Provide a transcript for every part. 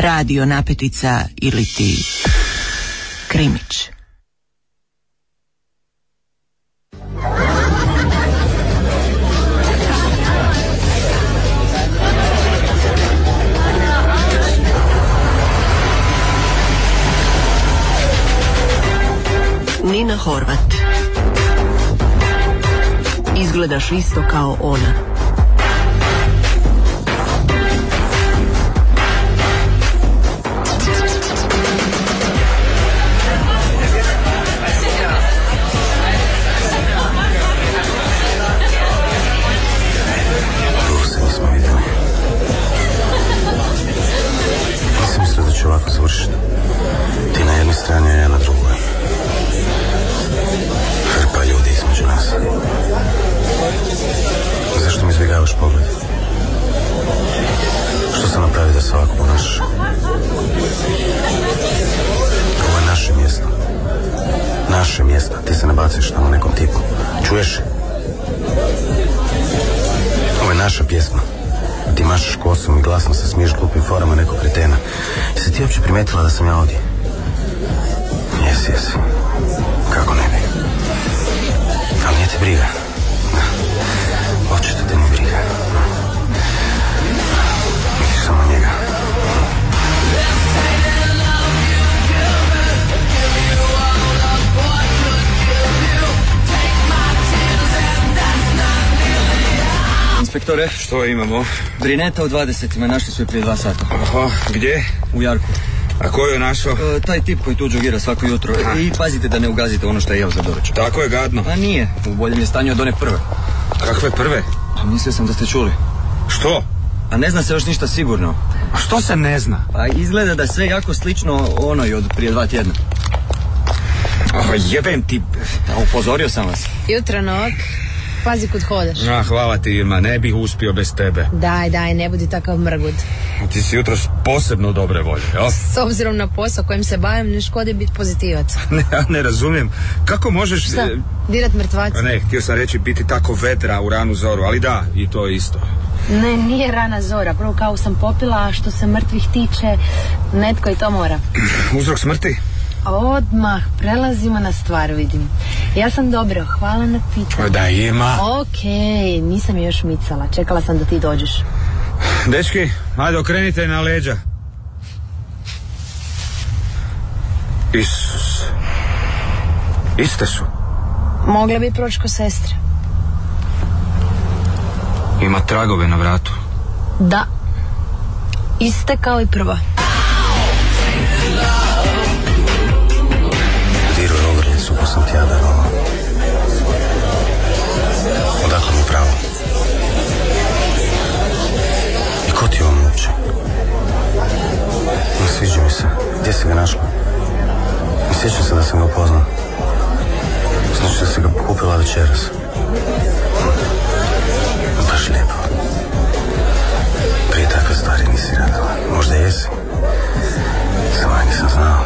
Radio Napetica ili ti Krimić. Nina Horvat. Izgledaš isto kao ona. Strani, a ja na drugoj. Hrpa ljudi između nas. Zašto mi izbjegavaš pogled? Što sam napravio da se ovako ponašaš? Ovo je naše mjesto. Naše mjesto. Ti se nabaciš tamo nekom tipu. Čuješ? Ovo je naša pjesma. Ti mašaš kosom i glasno se smiješ glupim forama nekog kretena. Jesi ti uopće primetila da sam ja ovdje? Jesi, jesi. Kako ne bi? Ali nije te briga. Očito te ne briga. Vidiš samo njega. Inspektore, Što imamo? Brineta u 20 našli su je prije dva sata. Aha, gdje? U Jarku. A ko je našao? E, taj tip koji tu džogira svako jutro. I pazite da ne ugazite ono što je jeo za doručak. Tako je gadno. A nije, u boljem je stanju od one prve. Kakve prve? A mislio sam da ste čuli. Što? A ne zna se još ništa sigurno. A što se ne zna? Pa izgleda da sve jako slično onoj od prije dva tjedna. Oh, jebem ti. A upozorio sam vas. Jutro Novak, pazi kud hodaš. A, hvala ti Irma, ne bih uspio bez tebe. Daj, daj, ne budi takav mrgud. Ti si jutros posebno dobre volje, jel? S obzirom na posao kojim se bavim, ne škodi biti pozitivac. Ne, ja ne razumijem. Kako možeš... Šta? e, Dirat mrtvaca? a ne, htio sam reći biti tako vedra u ranu zoru, ali da, i to isto. Ne, nije rana zora. Prvo kao sam popila, a što se mrtvih tiče, netko i to mora. Uzrok smrti? Odmah, prelazimo na stvar, vidim. Ja sam dobro, hvala na pitanju. Da, Irma. Okej, nisam još micala. Čekala sam da ti dođeš. Dečki, ajde okrenite na leđa. Isus. Iste su. Mogle bi proći ko sestre. Ima tragove na vratu. Da. Iste kao i prva. Ko ti je on uopće? Ne sviđa mi se. Gdje si ga našla? Ne sjećam se da sam ga upoznao. Znači da si ga kupila večeras. Baš lijepo. Prije takve stvari nisi radila. Možda jesi. Samo ja nisam znao.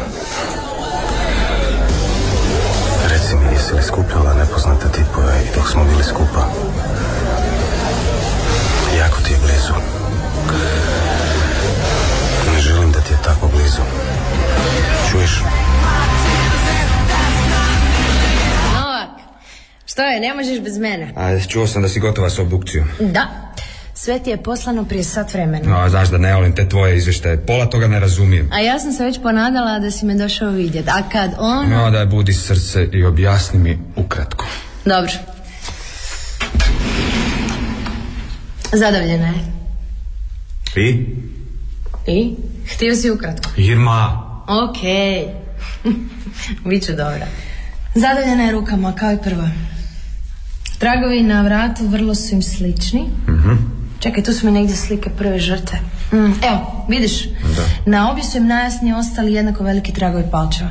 Reci mi, jesi li skupljala nepoznate tipove i dok smo bili skupa? Jako ti je blizu. Ne želim da ti je tako blizu. Čuješ? Novak, što je, ne možeš bez mene? A, čuo sam da si gotova s obdukcijom. Da. Sve ti je poslano prije sat vremena. No, znaš da ne volim te tvoje izvještaje. Pola toga ne razumijem. A ja sam se već ponadala da si me došao vidjeti. A kad on... No, daj budi srce i objasni mi ukratko. Dobro. Zadavljena je. I? I? Htio si ukratko. Irma. Okej. Biće dobra. Zadavljena je rukama, kao i prva. Tragovi na vratu vrlo su im slični. Čekaj, tu su mi negdje slike prve žrtve. Mm, evo, vidiš? Na obje su im najjasnije ostali jednako veliki tragovi palčeva.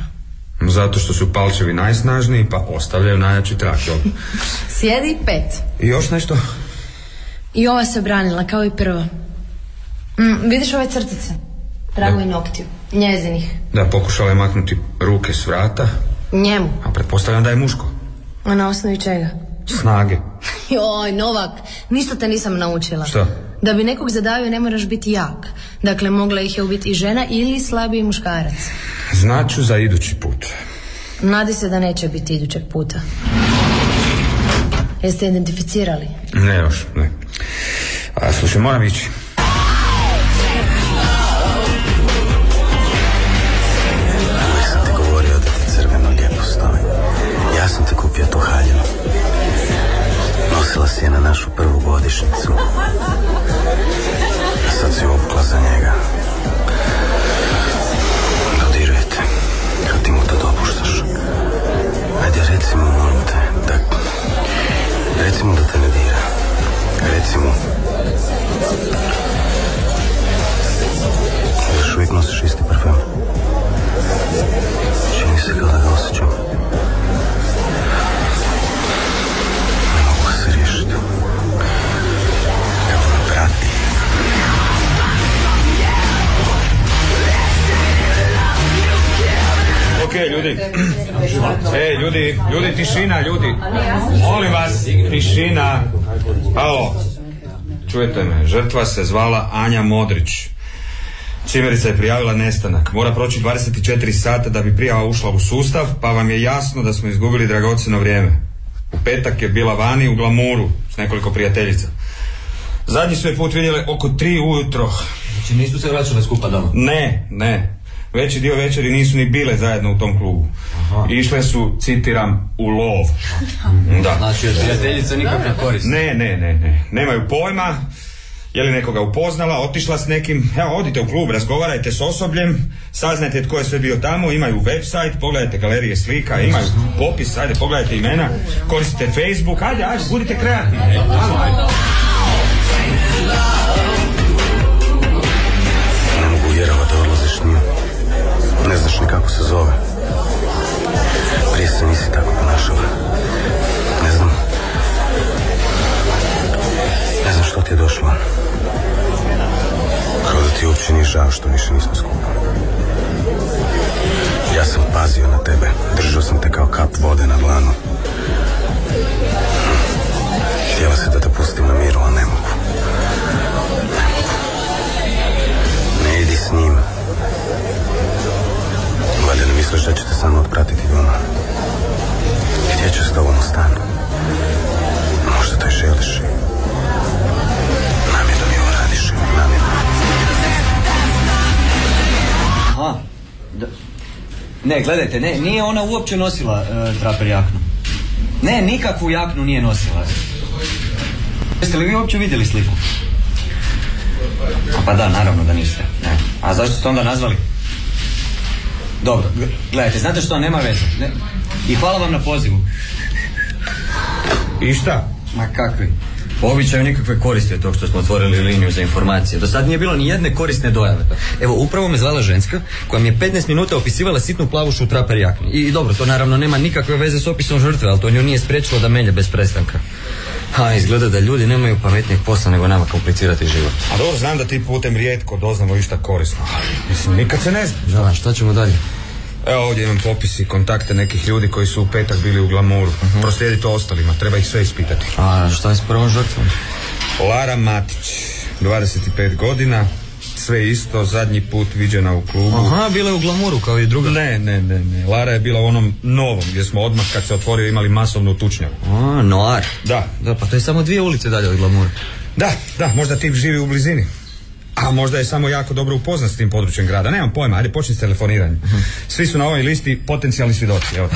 Zato što su palčevi najsnažniji, pa ostavljaju najjači trak, jel? Sjedi pet. I još nešto? I ova se branila, kao i prva. Mm, vidiš ove crtice? Tragovi noktiju. Njezinih. Da, pokušala je maknuti ruke s vrata, Njemu. a pretpostavljam da je muško. A na osnovi čega? Snage. Joj, Novak, ništa te nisam naučila. Što? Da bi nekog zadavio ne moraš biti jak, Dakle, mogla ih je ubiti i žena ili slabiji muškarac. Znaću za idući put. Nadi se da neće biti idućeg puta. Jeste identificirali? Ne još, ne. A, slušaj, moram ići. Uvijek sam ti govorio da ti crveno lijepo stoji. Ja sam ti kupio tu haljinu. Nosila si je na našu prvu godišnicu. A sad si obukla za njega. Dodirujete. Kad ti mu to dopuštaš. Ajde, reci mu, molim te, Реци му да те не дира. Реци му. Još uvijek nosiš isti parfem. Čini se kao da ga osjećam. Ok, ljudi. E, ljudi, ljudi, tišina, ljudi. Molim vas, tišina. Alo, čujete me, žrtva se zvala Anja Modrić. Cimerica je prijavila nestanak. Mora proći 24 sata da bi prijava ušla u sustav, pa vam je jasno da smo izgubili dragoceno vrijeme. U petak je bila vani u glamuru s nekoliko prijateljica. Zadnji su je put vidjeli oko tri ujutro. Znači nisu se vraćale skupa doma. Ne, ne. Veći dio večeri nisu ni bile zajedno u tom klubu. Išle su, citiram, u lov. Da. Znači od prijateljica nikakva korist. Ne, ne, ne, ne. Nemaju pojma. Je li nekoga upoznala, otišla s nekim, evo odite u klub, razgovarajte s osobljem, saznajte tko je sve bio tamo, imaju website, pogledajte galerije slika, imaju popis, ajde pogledajte imena, koristite Facebook, ajde, ajde, budite kreativni. Ajde. Ne mogu vjerovati da odlaziš njim. Ne znaš ni kako se zove. Prije se nisi tako ponašala. Ne znam. Ne znam što ti je došlo. Kao da ti uopće nije žao što više nismo skupa. Ja sam pazio na tebe. Držao sam te kao kap vode na dlanu. Htjela se da te pustim na miru, a ne mogu. Ne mogu. Ne idi s njim. Da ću te samo otpratiti doma. Gdje ću s tobom u stanu? Možda to i želiš. Namjerno mi ovo radiš. Namjerno. Aha. Ne, gledajte, ne, nije ona uopće nosila e, traper jaknu. Ne, nikakvu jaknu nije nosila. Jeste li vi uopće vidjeli sliku? Pa da, naravno da niste. Ne. A zašto ste onda nazvali? Dobro, gledajte, znate što, nema veze. Ne. I hvala vam na pozivu. I šta? Ma kakvi? Po običaju nikakve koristi od tog što smo otvorili liniju za informacije. Do sad nije bilo ni jedne korisne dojave. Evo, upravo me zvala ženska koja mi je 15 minuta opisivala sitnu plavušu u traper jakni. I, I dobro, to naravno nema nikakve veze s opisom žrtve, ali to nju nije spriječilo da melje bez prestanka. Ha, izgleda da ljudi nemaju pametnijeg posla nego nama komplicirati život. A dobro, znam da ti putem rijetko doznamo išta korisno, ali mislim, nikad se ne zna. Da, šta ćemo dalje? Evo ovdje imam popisi kontakte nekih ljudi koji su u petak bili u glamuru. Proslijedi to ostalima, treba ih sve ispitati. A šta je s prvom žrtvom? Lara Matić, 25 godina, sve isto, zadnji put viđena u klubu. Aha, bila je u glamuru kao i druga. Ne, ne, ne, ne. Lara je bila u onom novom gdje smo odmah kad se otvorio imali masovnu tučnjavu. A, Noir. Da, Da, pa to je samo dvije ulice dalje od glamura. da, da, možda tip živi u blizini. A možda je samo jako dobro upoznat s tim područjem grada. Nemam pojma, ajde počni s telefoniranjem. Svi su na ovoj listi potencijalni svjedoci. Evo.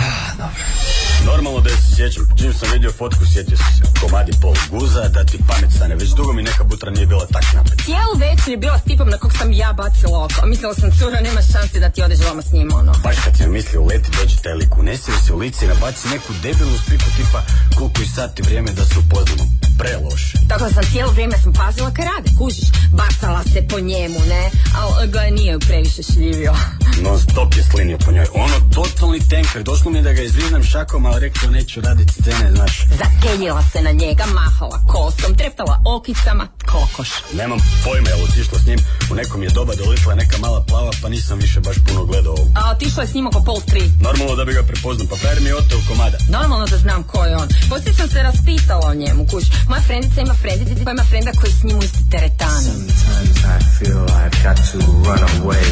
Normalno da se sjećam, čim sam vidio fotku sjetio sam se komadi pol guza, da ti pamet stane, već dugo mi neka butra nije bila tak napet. Cijelu večer je bila s tipom na kog sam ja bacila oko. Mislila sam, cura, nema šanse da ti odeš vama s njim, ono. Baš kad sam mislio uleti dođe taj lik, unesi se u lice i nabaci neku debilnu spiku tipa koliko i sati vrijeme da se upoznamo. Preloše. Tako da sam cijelo vrijeme sam pazila kaj rade, kužiš. Bacala se po njemu, ne? Ali ga nije previše šljivio. Non stop je slinio po njoj. Ono totalni tenker, došlo mi je da ga izviznam šakom, ali rekao neću raditi scene, znaš. Zakeljila se na njega, mahala kosom, treptala okicama. kokoš. Nemam pojma, jel otišla s njim u nekom je doba doletila neka mala plava, pa nisam više baš puno gledao ovu. A otišla je s njim oko pol tri. Normalno da bi ga prepoznao, pa frajer mi je oteo komada. Normalno da znam ko je on. Poslije sam se raspitala o njemu, kuš. Moja frendica ima frendica koja ima frenda koji s njim u isti teretani. Sometimes I feel I've got to run away.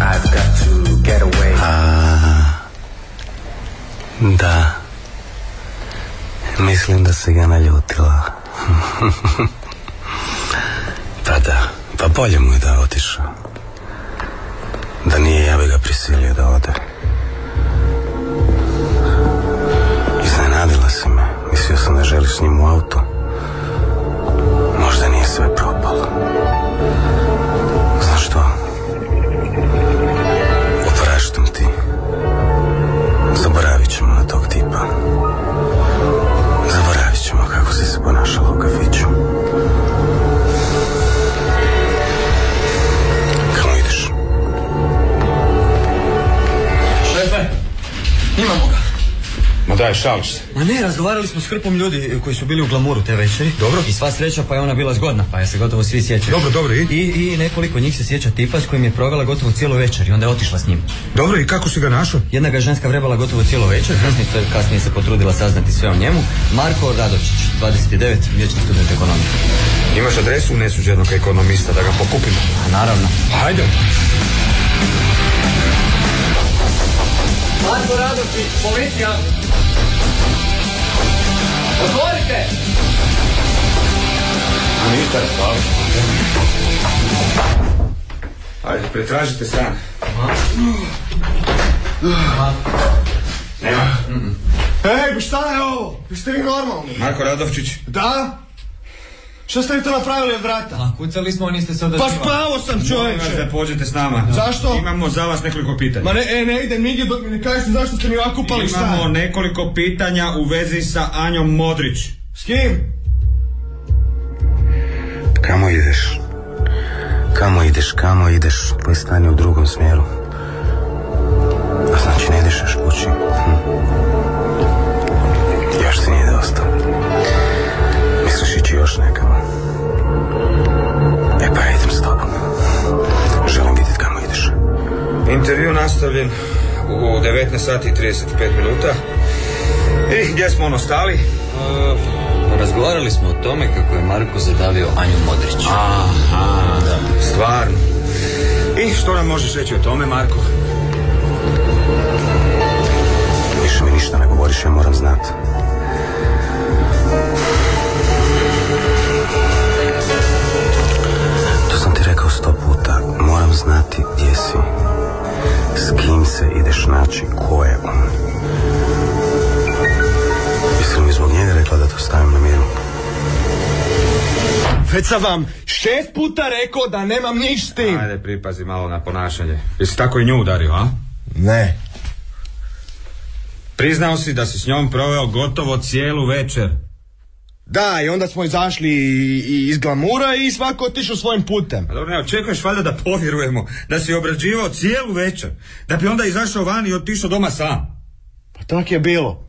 I've got to get away. Da. Mislim da se ga naljutila. pa da, pa bolje mu je da otišao. Da nije, ja bi ga prisilio da ode. Šališ se. Ma ne, razgovarali smo s hrpom ljudi koji su bili u glamuru te večeri. Dobro. I sva sreća pa je ona bila zgodna, pa je se gotovo svi sjećaju. Dobro, dobro, i? I, i nekoliko njih se sjeća tipa s kojim je provela gotovo cijelu večer i onda je otišla s njim. Dobro, i kako si ga našao? Jedna ga je ženska vrebala gotovo cijelu večer, kasnije se, kasnije se potrudila saznati sve o njemu. Marko Radočić, 29, vječni student ekonomije. Imaš adresu nesuđenog ekonomista da ga pokupimo? A naravno. Hajde. Marko Radočić, policija! Otvorite! Ministar, hvala. Ajde, pretražite stan. Nema. Ej, šta je ovo? Jeste vi normalni? Marko Radovčić. Da? Što ste vi to napravili od vrata? A kucali smo, niste se Pa odazivali. spavao sam Molim vas da čovječe. pođete s nama. Zašto? Imamo za vas nekoliko pitanja. Ma ne, e, ne idem nigdje dok mi ne kažete zašto ste mi ovako upali Imamo stan. nekoliko pitanja u vezi sa Anjom Modrić. S kim? Kamo ideš? Kamo ideš, kamo ideš? Tvoj stan je u drugom smjeru. A znači ne ideš još kući? Hm. Još nekamo? E pa ja idem s tobom. Želim vidjeti kamo ideš. Intervju nastavljen u 19 sati i 35 minuta. I gdje smo ono stali? Pa razgovarali smo o tome kako je Marko zadavio Anju Modrić. Aha, da. Stvarno. I što nam možeš reći o tome, Marko? Više mi ništa ne govoriš, ja moram znati. Već sam vam šest puta rekao da nemam niš s tim. Ajde, pripazi malo na ponašanje. Jesi tako i nju udario, a? Ne. Priznao si da si s njom proveo gotovo cijelu večer. Da, i onda smo izašli i- iz glamura i svako otišao svojim putem. A dobro, ne očekuješ valjda da povjerujemo da si obrađivao cijelu večer, da bi onda izašao van i otišao doma sam. Pa tak je bilo.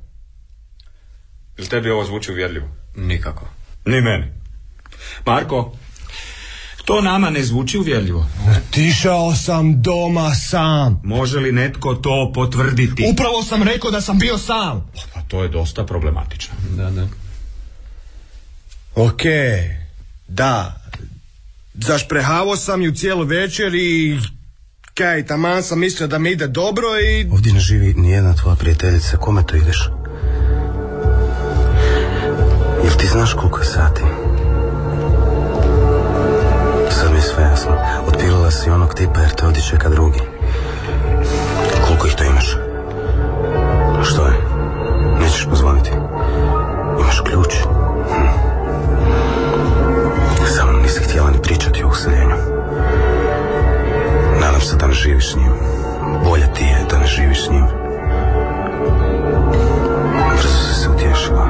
Jel tebi ovo zvuči uvjerljivo? Nikako. Ni meni. Marko, to nama ne zvuči uvjerljivo. Otišao sam doma sam. Može li netko to potvrditi? Upravo sam rekao da sam bio sam. Pa to je dosta problematično. Da, da. Ok, da. Zašprehavo sam ju cijelu večer i kaj, taman sam mislio da mi ide dobro i... Ovdje ne živi nijedna tvoja prijateljica. Kome to ideš? Jel ti znaš koliko je sati? Si onog tipa jer te ovdje čeka drugi. Koliko ih to imaš? Što je? Nećeš pozvoniti? Imaš ključ? Hm. Sa mnom nisi htjela ni pričati o useljenju. Nadam se da ne živiš s njim. Bolje ti je da ne živiš s njim. Brzo si se utješila.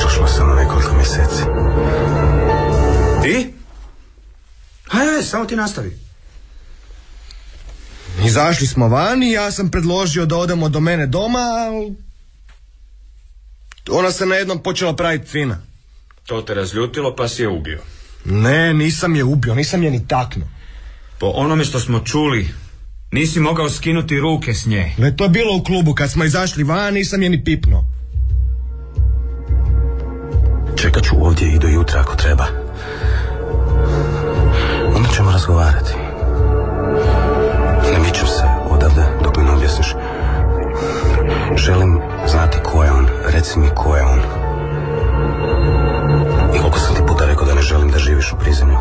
Prošlo samo nekoliko mjeseci. Samo ti nastavi. Izašli smo van i ja sam predložio da odemo do mene doma, ali ona se najednom počela praviti fina. To te razljutilo pa si je ubio. Ne, nisam je ubio, nisam je ni taknuo. Po onome što smo čuli, nisi mogao skinuti ruke s nje. Ne, to je bilo u klubu, kad smo izašli van, nisam je ni pipnuo. Čekat ću ovdje i do jutra ako treba. Onda ćemo razgovarati. Ne mičem se odavde dok mi ne objasniš. Želim znati ko je on. Reci mi ko je on. I koliko sam ti puta rekao da ne želim da živiš u prizemlju.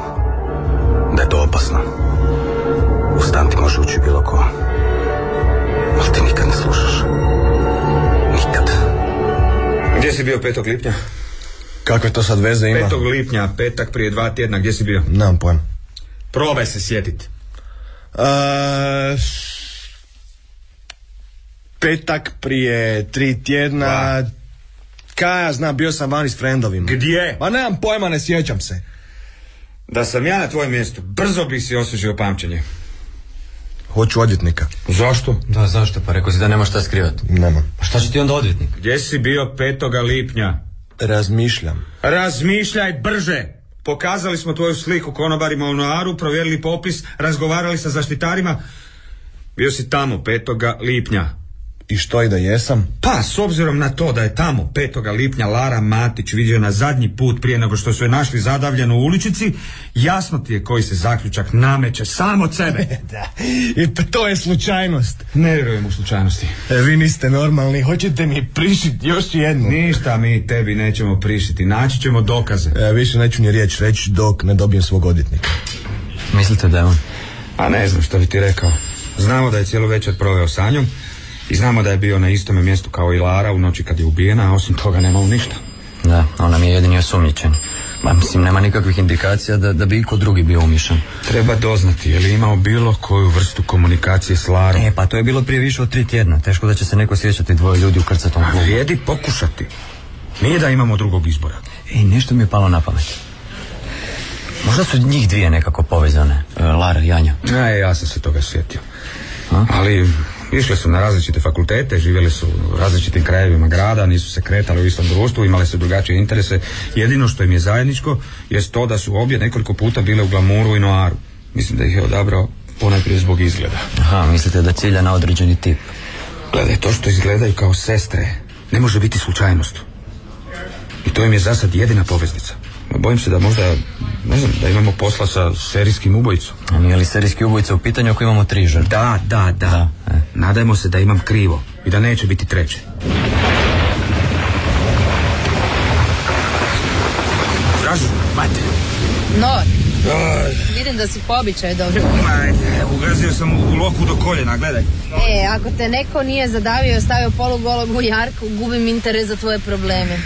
Da je to opasno. U stan ti može ući bilo ko. Ali ti nikad ne slušaš. Nikad. Gdje si bio 5. lipnja? Kakve to sad veze ima? 5. lipnja, petak prije dva tjedna, gdje si bio? Nemam pojma. Probaj se sjetit. Uh, petak prije tri tjedna... Kaj ja znam, bio sam vani s frendovima. Gdje? Ma nemam pojma, ne sjećam se. Da sam ja na tvojem mjestu, brzo bi si osvežio pamćenje. Hoću odvjetnika. Zašto? Da, zašto? Pa rekao si da nema šta skrivati. Nemam. Pa šta će ti onda odvjetnik? Gdje si bio 5. lipnja? Razmišljam. Razmišljaj brže! Pokazali smo tvoju sliku konobarima u Noaru, provjerili popis, razgovarali sa zaštitarima. Bio si tamo 5. lipnja. I što i da jesam? Pa, s obzirom na to da je tamo 5. lipnja Lara Matić vidio na zadnji put prije nego što su je našli zadavljenu u uličici, jasno ti je koji se zaključak nameće sam od sebe. da. I pa to je slučajnost. Ne vjerujem u slučajnosti. E, vi niste normalni, hoćete mi prišiti još jednu. Ništa mi tebi nećemo prišiti, naći ćemo dokaze. E, više neću ni riječ reći dok ne dobijem svog odvjetnika. Mislite da je on? A ne znam što bi ti rekao. Znamo da je cijelu večer proveo sa njom i znamo da je bio na istome mjestu kao i Lara u noći kad je ubijena, a osim toga nemamo ništa. Da, on nam je jedini osumnjičen. Ma mislim, nema nikakvih indikacija da, da bi iko drugi bio umješan. Treba doznati, je li imao bilo koju vrstu komunikacije s Larom? E, pa to je bilo prije više od tri tjedna. Teško da će se neko sjećati dvoje ljudi u krcatom A klubu. vrijedi pokušati. Nije da imamo drugog izbora. Ej, nešto mi je palo na pamet. Možda su njih dvije nekako povezane. E, Lara i Anja. Ne, ja sam se toga sjetio. Ali išle su na različite fakultete, živjeli su u različitim krajevima grada, nisu se kretali u istom društvu, imale su drugačije interese. Jedino što im je zajedničko jest to da su obje nekoliko puta bile u glamuru i noaru. Mislim da ih je odabrao ponajprije zbog izgleda. Aha, mislite da cilja na određeni tip. Gledaj, to što izgledaju kao sestre ne može biti slučajnost. I to im je za sad jedina poveznica. Bojim se da možda, ne znam, da imamo posla sa serijskim ubojicom. A nije li serijski ubojica u pitanju ako imamo tri žrtve? Da, da, da. e. Nadajmo se da imam krivo i da neće biti treće. Dražu, mate. Nor, vidim da si po običaju dobro. Ajde, ugazio sam u loku do koljena, gledaj. E, ako te neko nije zadavio i stavio polugolog u jarku, gubim interes za tvoje probleme.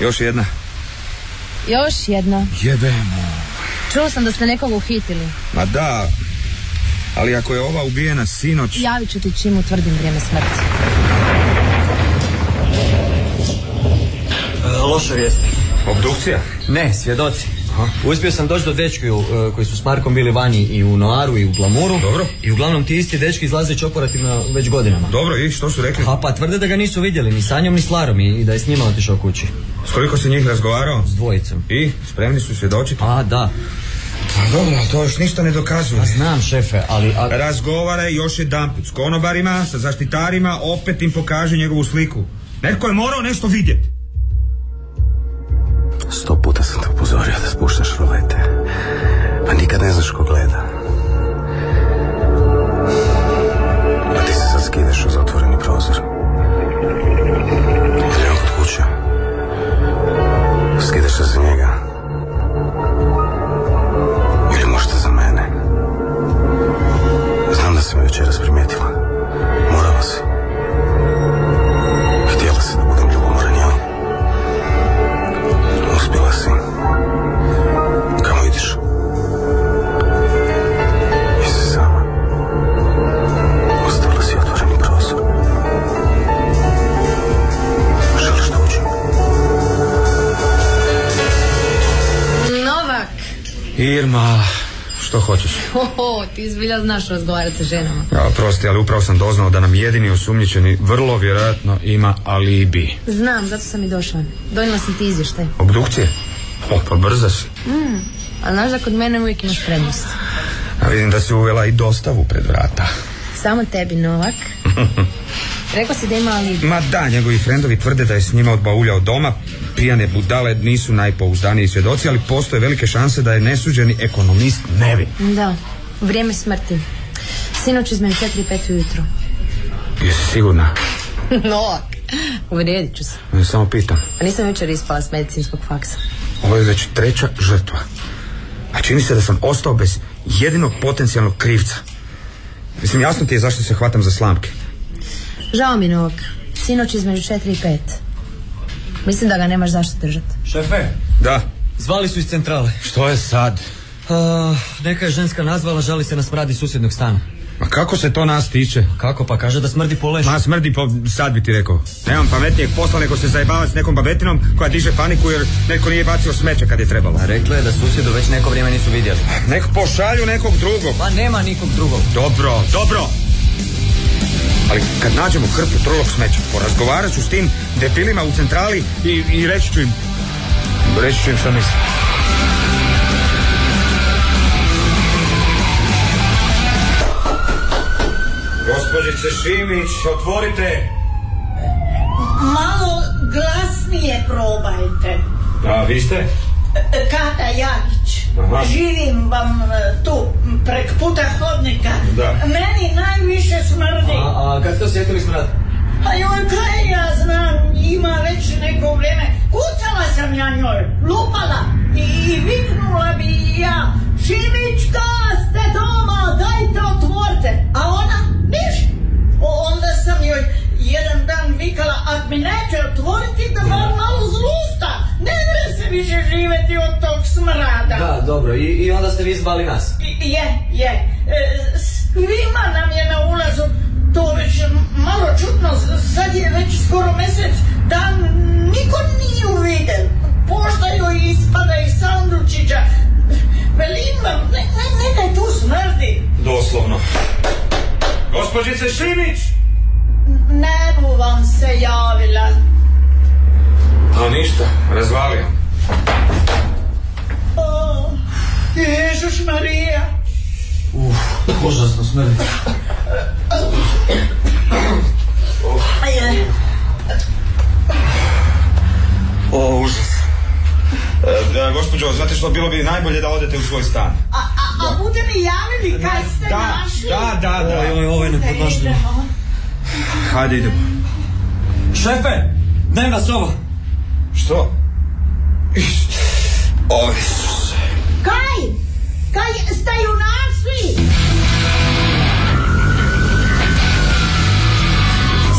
Još jedna. Još jedna. Jebemo. Čuo sam da ste nekog uhitili. Ma da, ali ako je ova ubijena sinoć... Javit ću ti čim utvrdim vrijeme smrti. E, loša vijest. Obdukcija? Ne, svjedoci. Uspio sam doći do dečkiju e, koji su s Markom bili vani i u Noaru i u Glamuru. Dobro. I uglavnom ti isti dečki izlaze operativno već godinama. Dobro, i što su rekli? A pa tvrde da ga nisu vidjeli ni sa njom ni s Larom i i da je s njima otišao kući. S koliko se njih razgovarao? S dvojicom. I? Spremni su svjedočiti? A, da. Pa dobro, to još ništa ne dokazuje. Pa znam, šefe, ali... A... Razgovaraj još jedan put s konobarima, sa zaštitarima, opet im pokaži njegovu sliku. Netko je morao nešto vidjeti. Sto puta sam spuštaš rolete. Pa nikad ne znaš ko gleda. A ti se sad skidaš uz otvoreni prozor. Ili on kod ti zbilja znaš razgovarati sa ženama. Ja, prosti, ali upravo sam doznao da nam jedini osumnjičeni vrlo vjerojatno ima alibi. Znam, zato sam i došla. Donijela sam ti izvještaj. Obdukcije? O, pa brza si. Mm, a znaš da kod mene uvijek imaš prednost. A vidim da si uvela i dostavu pred vrata. Samo tebi, Novak. Rekao si da ima alibi. Ma da, njegovi frendovi tvrde da je s njima odbauljao doma. Pijane budale nisu najpouzdaniji svjedoci, ali postoje velike šanse da je nesuđeni ekonomist nevin. Da, vrijeme smrti. Sinoć između 4 i 5 ujutro. Jesi sigurna? Novak, uvrijedit ću se. Ne, samo pitam. A nisam jučer ispala s medicinskog faksa. Ovo je već treća žrtva. A čini se da sam ostao bez jedinog potencijalnog krivca. Mislim, jasno ti je zašto se hvatam za slamke. Žao mi Novak. Sinoć između 4 i 5. Mislim da ga nemaš zašto držati. Šefe, Da. zvali su iz centrale. Što je sad? Uh, neka je ženska nazvala, žali se na smradi susjednog stana. Ma kako se to nas tiče? Kako pa kaže da smrdi po lešu. Ma smrdi po, sad bi ti rekao. Nemam pametnijeg posla nego se zajebavati s nekom babetinom koja diže paniku jer netko nije bacio smeće kad je trebalo. A rekla je da susjedu već neko vrijeme nisu vidjeli. Nek pošalju nekog drugog. Pa nema nikog drugog. Dobro, dobro. Ali kad nađemo hrpu trulog smeća, porazgovarat ću s tim debilima u centrali i, i reći ću im, reći ću im što mislim. Gospođice Šimić, otvorite. Malo glasnije probajte. A, vi ste? Kata Jagić. Aha. Živim vam e, tu, prek puta hodnika. Da. Meni najviše smrdi. A, a kad ste osjetili smrad? A joj, kaj ja znam, ima već neko vrijeme. Kucala sam ja njoj, lupala i, i viknula bi ja. Šimićka, ste doma, dajte otvorite. A ona, niš. O, onda sam joj jedan dan vikala, ak mi neće otvoriti, da bar malo zlusta. Ne mre se više živeti od tog smrada. Da, dobro. I, i onda ste vi zvali nas. I- Je, je. E, Svima nam je na ulazu to već malo čutno. Sad je već skoro mjesec dan niko nije uviden. Pošta joj ispada iz sandučića. Velim vam, ne, ne, nekaj tu smrdi. Doslovno. Gospođice Šimić! Ne bu vam se javila. A ništa, razvalio. O, Ježuš Marija. Uf, užasno smrdi. Je. O, užas. E, da, gospođo, znate što, bilo bi najbolje da odete u svoj stan. A, a, a bude mi javili kaj ste Da, našli? da, da, da. Oj, oj, ovo je nepodnošljivo. Hajde, idemo. Šefe, dnevna soba. Što? O, Isuse. Kaj? Kaj ste ju našli?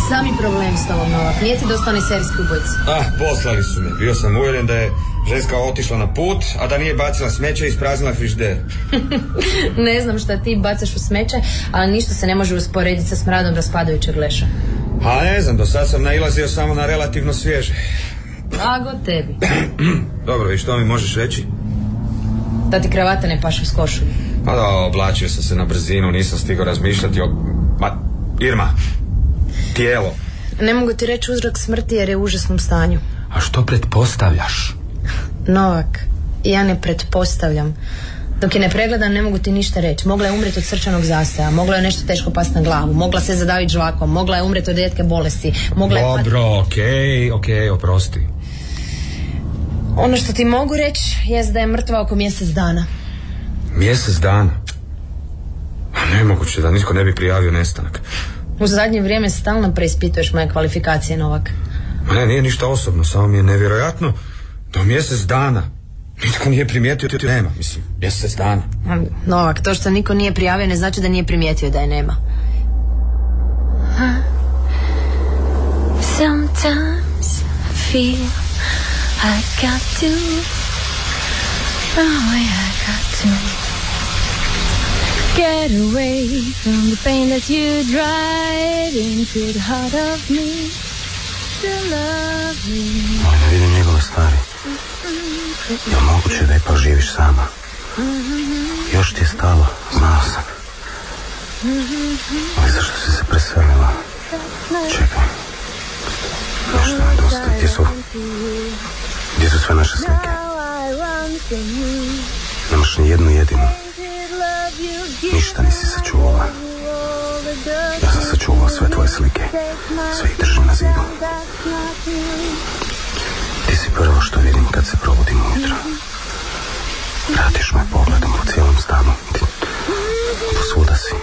Sami problem s tobom, Novak. Nije ti dostao ni serijski ubojica. Ah, poslali su me. Bio sam uvjeren da je ženska otišla na put, a da nije bacila smeće i ispraznila frižder. ne znam šta ti bacaš u smeće, ali ništa se ne može usporediti sa smradom raspadajućeg leša. A ne znam, do sad sam nailazio samo na relativno svježe. Blago tebi. Dobro, i što mi možeš reći? Da ti kravata ne paše s košulju. Pa da, oblačio sam se na brzinu, nisam stigao razmišljati o... Ma, Irma, tijelo. Ne mogu ti reći uzrok smrti jer je u užasnom stanju. A što pretpostavljaš? Novak, ja ne pretpostavljam. Dok je ne pregledam ne mogu ti ništa reći. Mogla je umreti od srčanog zastoja, mogla je nešto teško past na glavu, mogla se zadaviti žvakom, mogla je umreti od rijetke bolesti, mogla je... pat- Dobro, okej, okej, oprosti. Ono što ti mogu reći jest da je mrtva oko mjesec dana. Mjesec dana. A nemoguće da nitko ne bi prijavio nestanak. U zadnje vrijeme stalno preispituješ moje kvalifikacije, Novak. Ma ne, nije ništa osobno, samo mi je nevjerojatno u mjesec dana nitko nije primijetio da nema, mislim, mjesec dana. Novak, to što niko nije prijavio ne znači da nije primijetio da je nema. Sometimes I feel I got to. Oh, I got to. Get away from the pain that you drive into the heart of me. To love me. Ne vidim njegove stvari. Je moguće da ipak živiš sama? Još ti je stalo, znao sam. Ali zašto si se preselila? Čekaj. Nešto nedostaje. Gdje su... Gdje su sve naše slike? Nemaš ni jednu jedinu. Ništa nisi sačuvala. Ja sam sačuvao sve tvoje slike. Sve ih držim na zidu. Prvo što vidim kad se probudim ujutro. Vratiš me pogledom po cijelom stanu. Ti posvuda si.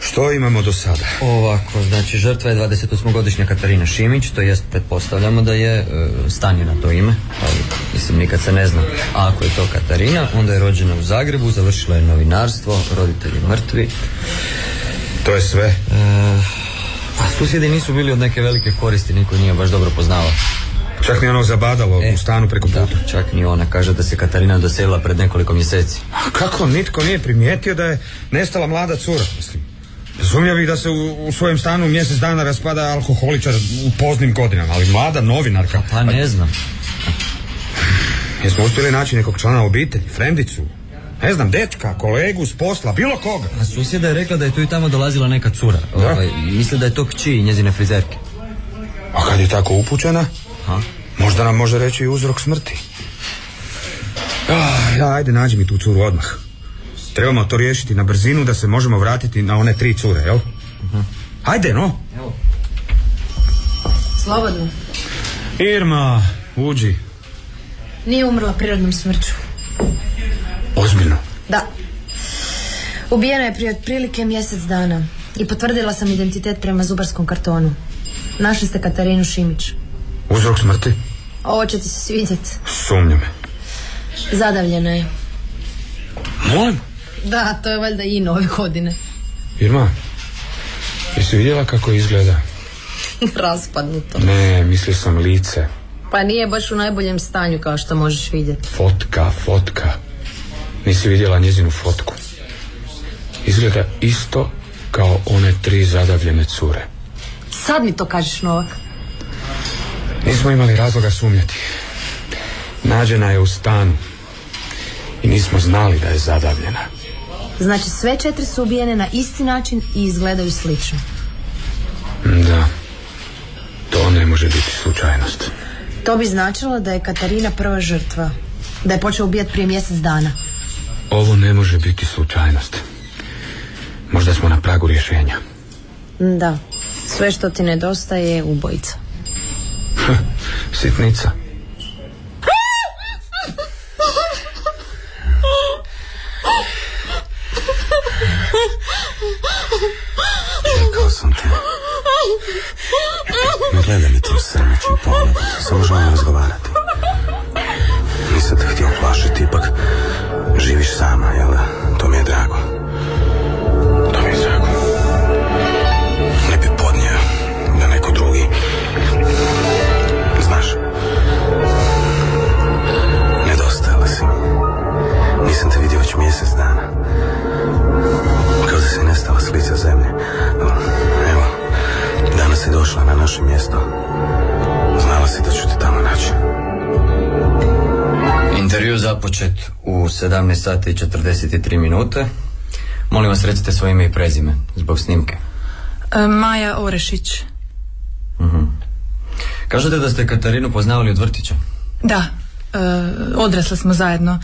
Što imamo do sada? Ovako, znači žrtva je 28-godišnja Katarina Šimić, to jest pretpostavljamo da je e, stanje na to ime, ali mislim nikad se ne zna. A ako je to Katarina, onda je rođena u Zagrebu, završila je novinarstvo, roditelji mrtvi. To je sve? E, a susjedi nisu bili od neke velike koristi, niko nije baš dobro poznavao. Čak ni ono zabadalo E, u stanu preko puta. Da, čak ni ona kaže da se Katarina doselila pred nekoliko mjeseci. A kako nitko nije primijetio da je nestala mlada cura? Mislim, razumio bih da se u, u svojem stanu mjesec dana raspada alkoholičar u poznim godinama, ali mlada novinarka. Pa ne znam. Jesmo uspjeli naći nekog člana obitelji, frendicu? Ne znam, dečka, kolegu s posla, bilo koga. A susjeda je rekla da je tu i tamo dolazila neka cura. Da? Ovaj, i misli da je to kći njezine frizerke. A kad je tako upućena, Ha? možda nam može reći i uzrok smrti. Ah, ja, ajde, nađi mi tu curu odmah. Trebamo to riješiti na brzinu da se možemo vratiti na one tri cure, jel? Ajde, no. Slobodno. Irma, uđi. Nije umrla prirodnom smrću. Ozbiljno. Da. Ubijena je prije otprilike mjesec dana. I potvrdila sam identitet prema zubarskom kartonu. Našli ste Katarinu Šimić. Uzrok smrti? Ovo će ti se svidjeti. Sumnja me. Zadavljena je. Molim? Da, to je valjda i nove godine. Irma, jesi vidjela kako izgleda? Raspadnuto. Ne, mislio sam lice. Pa nije baš u najboljem stanju kao što možeš vidjeti. Fotka, fotka. Nisi vidjela njezinu fotku. Izgleda isto kao one tri zadavljene cure. Sad mi to kažeš, Novak. Nismo imali razloga sumnjati. Nađena je u stanu. I nismo znali da je zadavljena. Znači sve četiri su ubijene na isti način i izgledaju slično. Da. To ne može biti slučajnost. To bi značilo da je Katarina prva žrtva. Da je počeo ubijati prije mjesec dana. Ovo ne može biti slučajnost. Možda smo na pragu rješenja. Da. Sve što ti nedostaje je ubojica. Sitnica. Sam te. Ne gledaj mi tim srmećim pogledom. Samo želim razgovarati. Nisam te htio plašiti, ipak živiš sama, jel? To mi je drago. Došla na naše mjesto. Znala si da ću te tamo naći. Intervju započet u 17 sati i 43 minute. Molim vas recite svoje ime i prezime zbog snimke. E, Maja Orešić. Kažete da ste Katarinu poznavali od vrtića. Da, e, odrasle smo zajedno.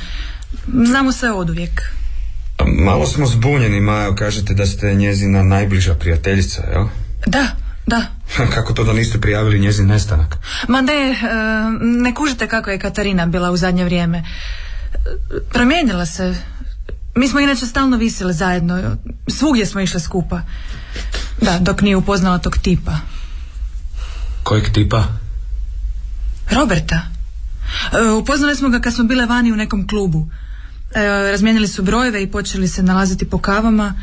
Znamo se od uvijek. Malo smo zbunjeni, Majo, kažete da ste njezina najbliža prijateljica, jel? Da, da. Kako to da niste prijavili njezin nestanak? Ma ne, e, ne kužite kako je Katarina bila u zadnje vrijeme. Promijenila se. Mi smo inače stalno visile zajedno. Svugdje smo išle skupa. Da, dok nije upoznala tog tipa. Kojeg tipa? Roberta. E, upoznali smo ga kad smo bile vani u nekom klubu. E, razmijenili su brojeve i počeli se nalaziti po kavama.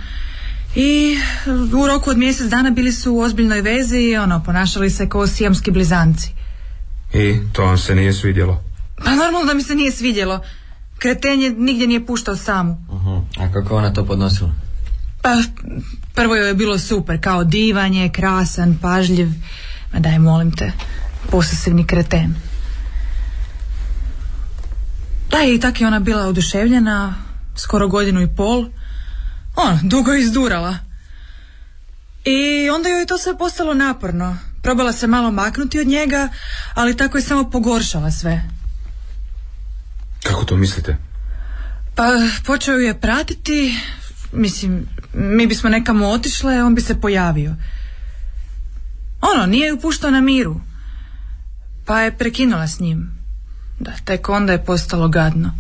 I u roku od mjesec dana bili su u ozbiljnoj vezi i ono, ponašali se kao sijamski blizanci. I to vam se nije svidjelo. Pa normalno da mi se nije svidjelo. kretenje nigdje nije puštao samu. A kako ona to podnosila? Pa, prvo joj je bilo super, kao divan je, krasan, pažljiv. Ma daj, molim te, posesivni kreten. Da, i tak je ona bila oduševljena, skoro godinu i pol. Ono, dugo izdurala. I onda joj je to sve postalo naporno. Probala se malo maknuti od njega, ali tako je samo pogoršala sve. Kako to mislite? Pa počeo je pratiti, mislim, mi bismo nekamo otišle, on bi se pojavio. Ono, nije ju puštao na miru. Pa je prekinula s njim. Da, tek onda je postalo gadno.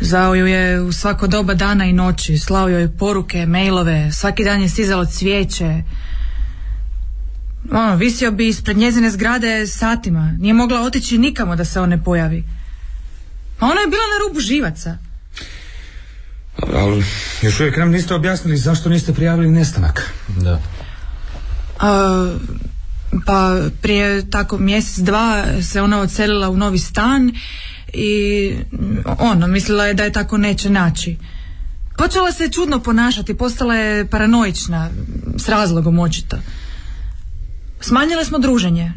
Zvao ju je u svako doba dana i noći, slao joj poruke, mailove, svaki dan je stizalo cvijeće. Ono, visio bi ispred njezine zgrade satima, nije mogla otići nikamo da se on ne pojavi. A ona je bila na rubu živaca. Dobro, ali još uvijek nam niste objasnili zašto niste prijavili nestanak. Da. A, pa prije tako mjesec dva se ona odselila u novi stan i ono, mislila je da je tako neće naći. Počela se čudno ponašati, postala je paranoična, s razlogom očito. Smanjile smo druženje.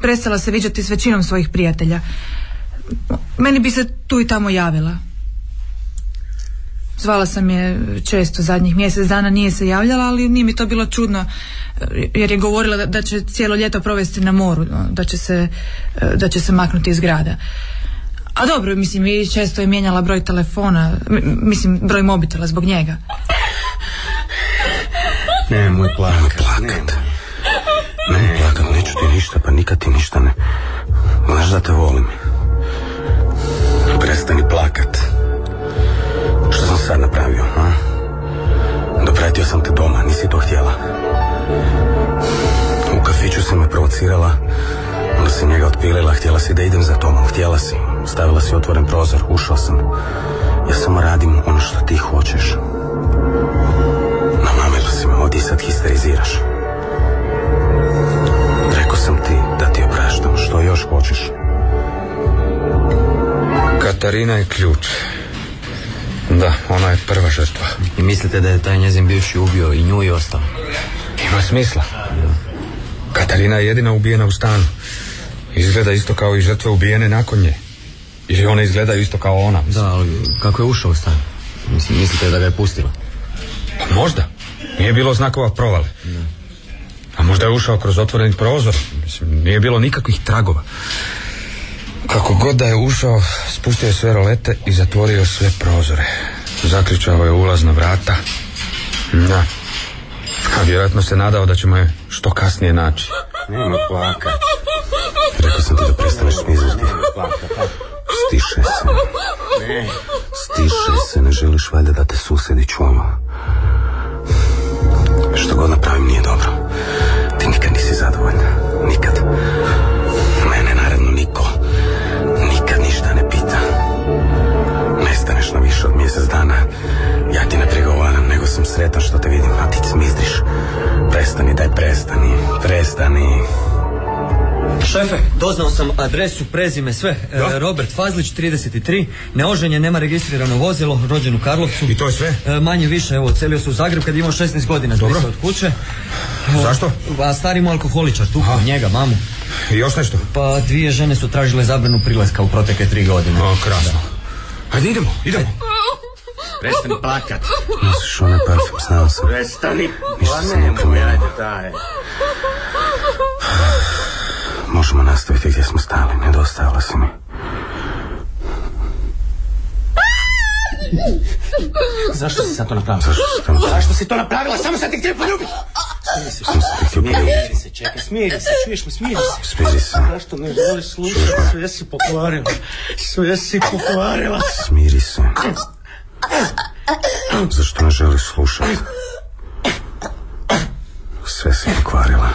Prestala se viđati s većinom svojih prijatelja. Meni bi se tu i tamo javila. Zvala sam je često zadnjih mjesec dana, nije se javljala, ali nije mi to bilo čudno jer je govorila da, da će cijelo ljeto provesti na moru, da će se, da će se maknuti iz grada. A dobro, mislim, i često je mijenjala broj telefona, mislim, broj mobitela zbog njega. Ne, moj plakat. plakat. Ne, plakat, neću ti ništa, pa nikad ti ništa ne... Znaš da te volim. Prestani plakat. Nisi to htjela. U kafiću si me provocirala, onda si njega otpilila, htjela si da idem za tomom, htjela si. Stavila si otvoren prozor, ušao sam. Ja samo radim ono što ti hoćeš. Namamila si me ovdje i sad histeriziraš. Rekao sam ti da ti opraštam, što još hoćeš? Katarina je ključ. Da, ona je prva žrtva. I mislite da je taj njezin bivši ubio i nju i ostao? Ima smisla. Katarina je jedina ubijena u stanu. Izgleda isto kao i žrtve ubijene nakon nje. Ili one izgledaju isto kao ona. Da, ali kako je ušao u stan? Mislim, mislite da ga je pustila? Pa možda. Nije bilo znakova provale. A možda je ušao kroz otvoreni prozor. Mislim, nije bilo nikakvih tragova. Kako god da je ušao, spustio je sve rolete i zatvorio sve prozore. Zaključao je ulazna vrata. Da. A vjerojatno se nadao da ćemo je što kasnije naći. Nema plakat. Rekao sam ti da prestaneš smizati. Stiše se. Stiše se, ne želiš valjda da te susedi čuju. Što god napravim nije dobro. Ti nikad nisi zadovoljna. Nikad. Više od mjesec dana. Ja ti ne prigovaram, nego sam sretan što te vidim, a ti smizdiš. Prestani, daj prestani. Prestani. Šefe, doznao sam adresu, prezime, sve. E, Robert Fazlić, 33, neoženje, nema registrirano vozilo, rođen u Karlovcu. I to je sve? E, manje više, evo, celio se u Zagreb kad je imao 16 godina, Dobro. od kuće. E, Zašto? A stari mu alkoholičar, tuko njega, mamu. I još nešto? Pa dvije žene su tražile zabranu prilaska u protekle tri godine. O, krasno. Ajde, idemo, idemo. Prestani plakat. Nosiš onaj parfum, znao sam. Prestani. Ništa se nije promijenilo. daj. Možemo nastaviti gdje smo stali, nedostajala si mi. Zašto si sad to napravila? Zašto si to napravila? Zašto si to napravila? Samo sad ti htio poljubiti. Sam se ti htio poljubiti. Smiri se, čekaj, smiri se, čuješ me, smiri se. Smiri se. Zašto ne želiš slušati? Sve si pokvarila. Sve si pokvarila. Smiri se. Zašto ne želiš slušati? Sve si pokvarila.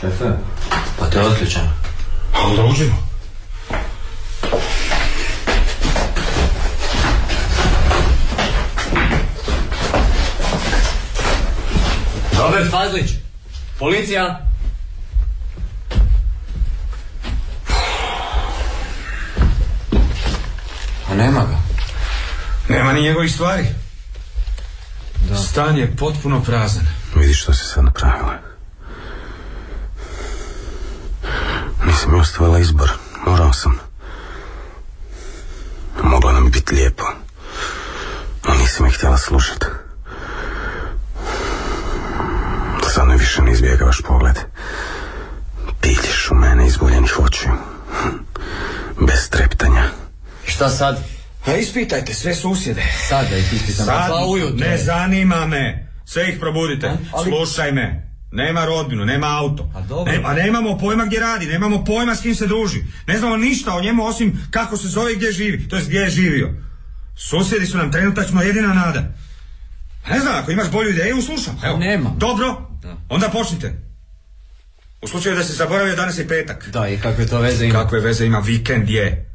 Šefe, pa to je otključeno. A onda uđemo. Robert Fazlić, policija. Nema ga. Nema ni njegovih stvari. Stan je potpuno prazan. Vidiš što si sad napravila. Nisam mi ostavila izbor. Morao sam. Mogla nam je biti lijepo. Ali nisi me htjela slušati. Sad me više ne izbjegavaš pogled. Piljiš u mene izguljenih očiju. Bez treptanja. Šta sad? A ispitajte sve susjede. Sad da ih ispitam. Sad, Pa ujutro. ne zanima me. Sve ih probudite. ali- Slušaj me. Nema rodbinu, nema auto. A dobro. Ne, a nemamo pojma gdje radi, nemamo pojma s kim se druži. Ne znamo ništa o njemu osim kako se zove i gdje živi. To jest gdje je živio. Susjedi su nam trenutačno jedina nada. Ne znam, ako imaš bolju ideju, slušam. Evo. Nemam. Dobro, Da. onda počnite. U slučaju da se zaboravio, danas je petak. Da, i kakve to veze ima? Kakve veze ima vikend je?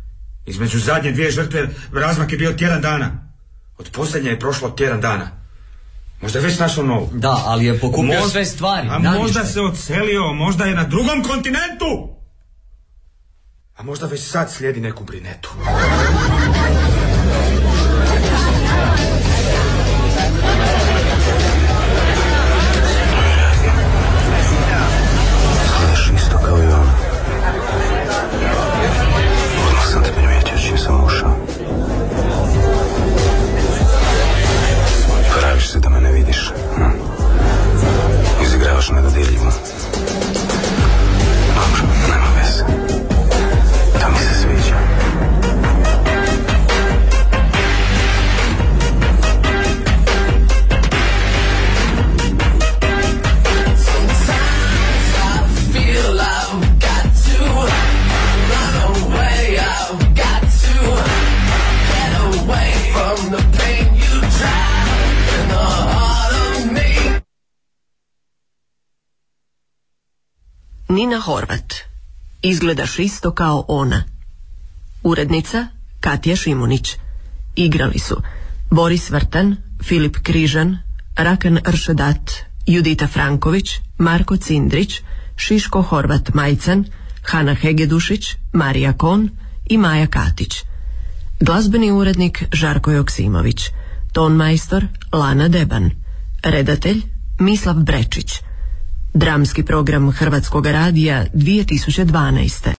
Između zadnje dvije žrtve razmak je bio tjedan dana. Od posljednje je prošlo tjedan dana. Možda je već našao novu. Da, ali je pokupio Možda- sve stvari. A možda se odselio, možda je na drugom kontinentu. A možda već sad slijedi neku brinetu. Primijetio Izgledaš isto kao ona. Urednica Katja Šimunić. Igrali su Boris Vrtan, Filip Križan, Rakan Ršedat, Judita Franković, Marko Cindrić, Šiško Horvat Majcan, Hana Hegedušić, Marija Kon i Maja Katić. Glazbeni urednik Žarko Joksimović. Ton majstor Lana Deban. Redatelj Mislav Brečić. Dramski program Hrvatskog radija 2012.